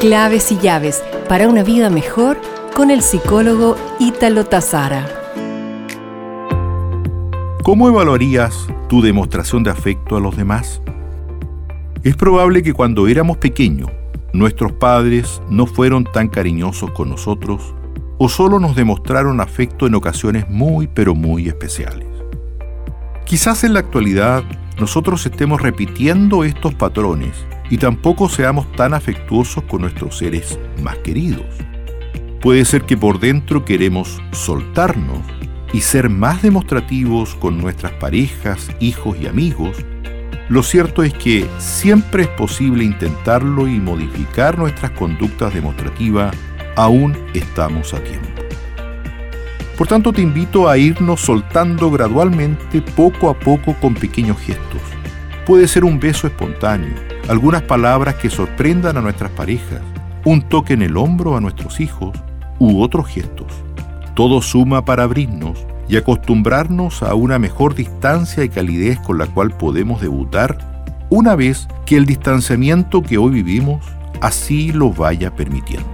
Claves y llaves para una vida mejor con el psicólogo Ítalo Tazara. ¿Cómo evaluarías tu demostración de afecto a los demás? Es probable que cuando éramos pequeños, nuestros padres no fueron tan cariñosos con nosotros o solo nos demostraron afecto en ocasiones muy pero muy especiales. Quizás en la actualidad nosotros estemos repitiendo estos patrones y tampoco seamos tan afectuosos con nuestros seres más queridos. Puede ser que por dentro queremos soltarnos y ser más demostrativos con nuestras parejas, hijos y amigos. Lo cierto es que siempre es posible intentarlo y modificar nuestras conductas demostrativas, aún estamos a tiempo. Por tanto, te invito a irnos soltando gradualmente, poco a poco, con pequeños gestos. Puede ser un beso espontáneo, algunas palabras que sorprendan a nuestras parejas, un toque en el hombro a nuestros hijos u otros gestos. Todo suma para abrirnos y acostumbrarnos a una mejor distancia y calidez con la cual podemos debutar una vez que el distanciamiento que hoy vivimos así lo vaya permitiendo.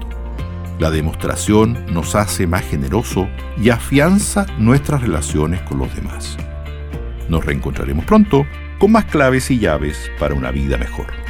La demostración nos hace más generoso y afianza nuestras relaciones con los demás. Nos reencontraremos pronto con más claves y llaves para una vida mejor.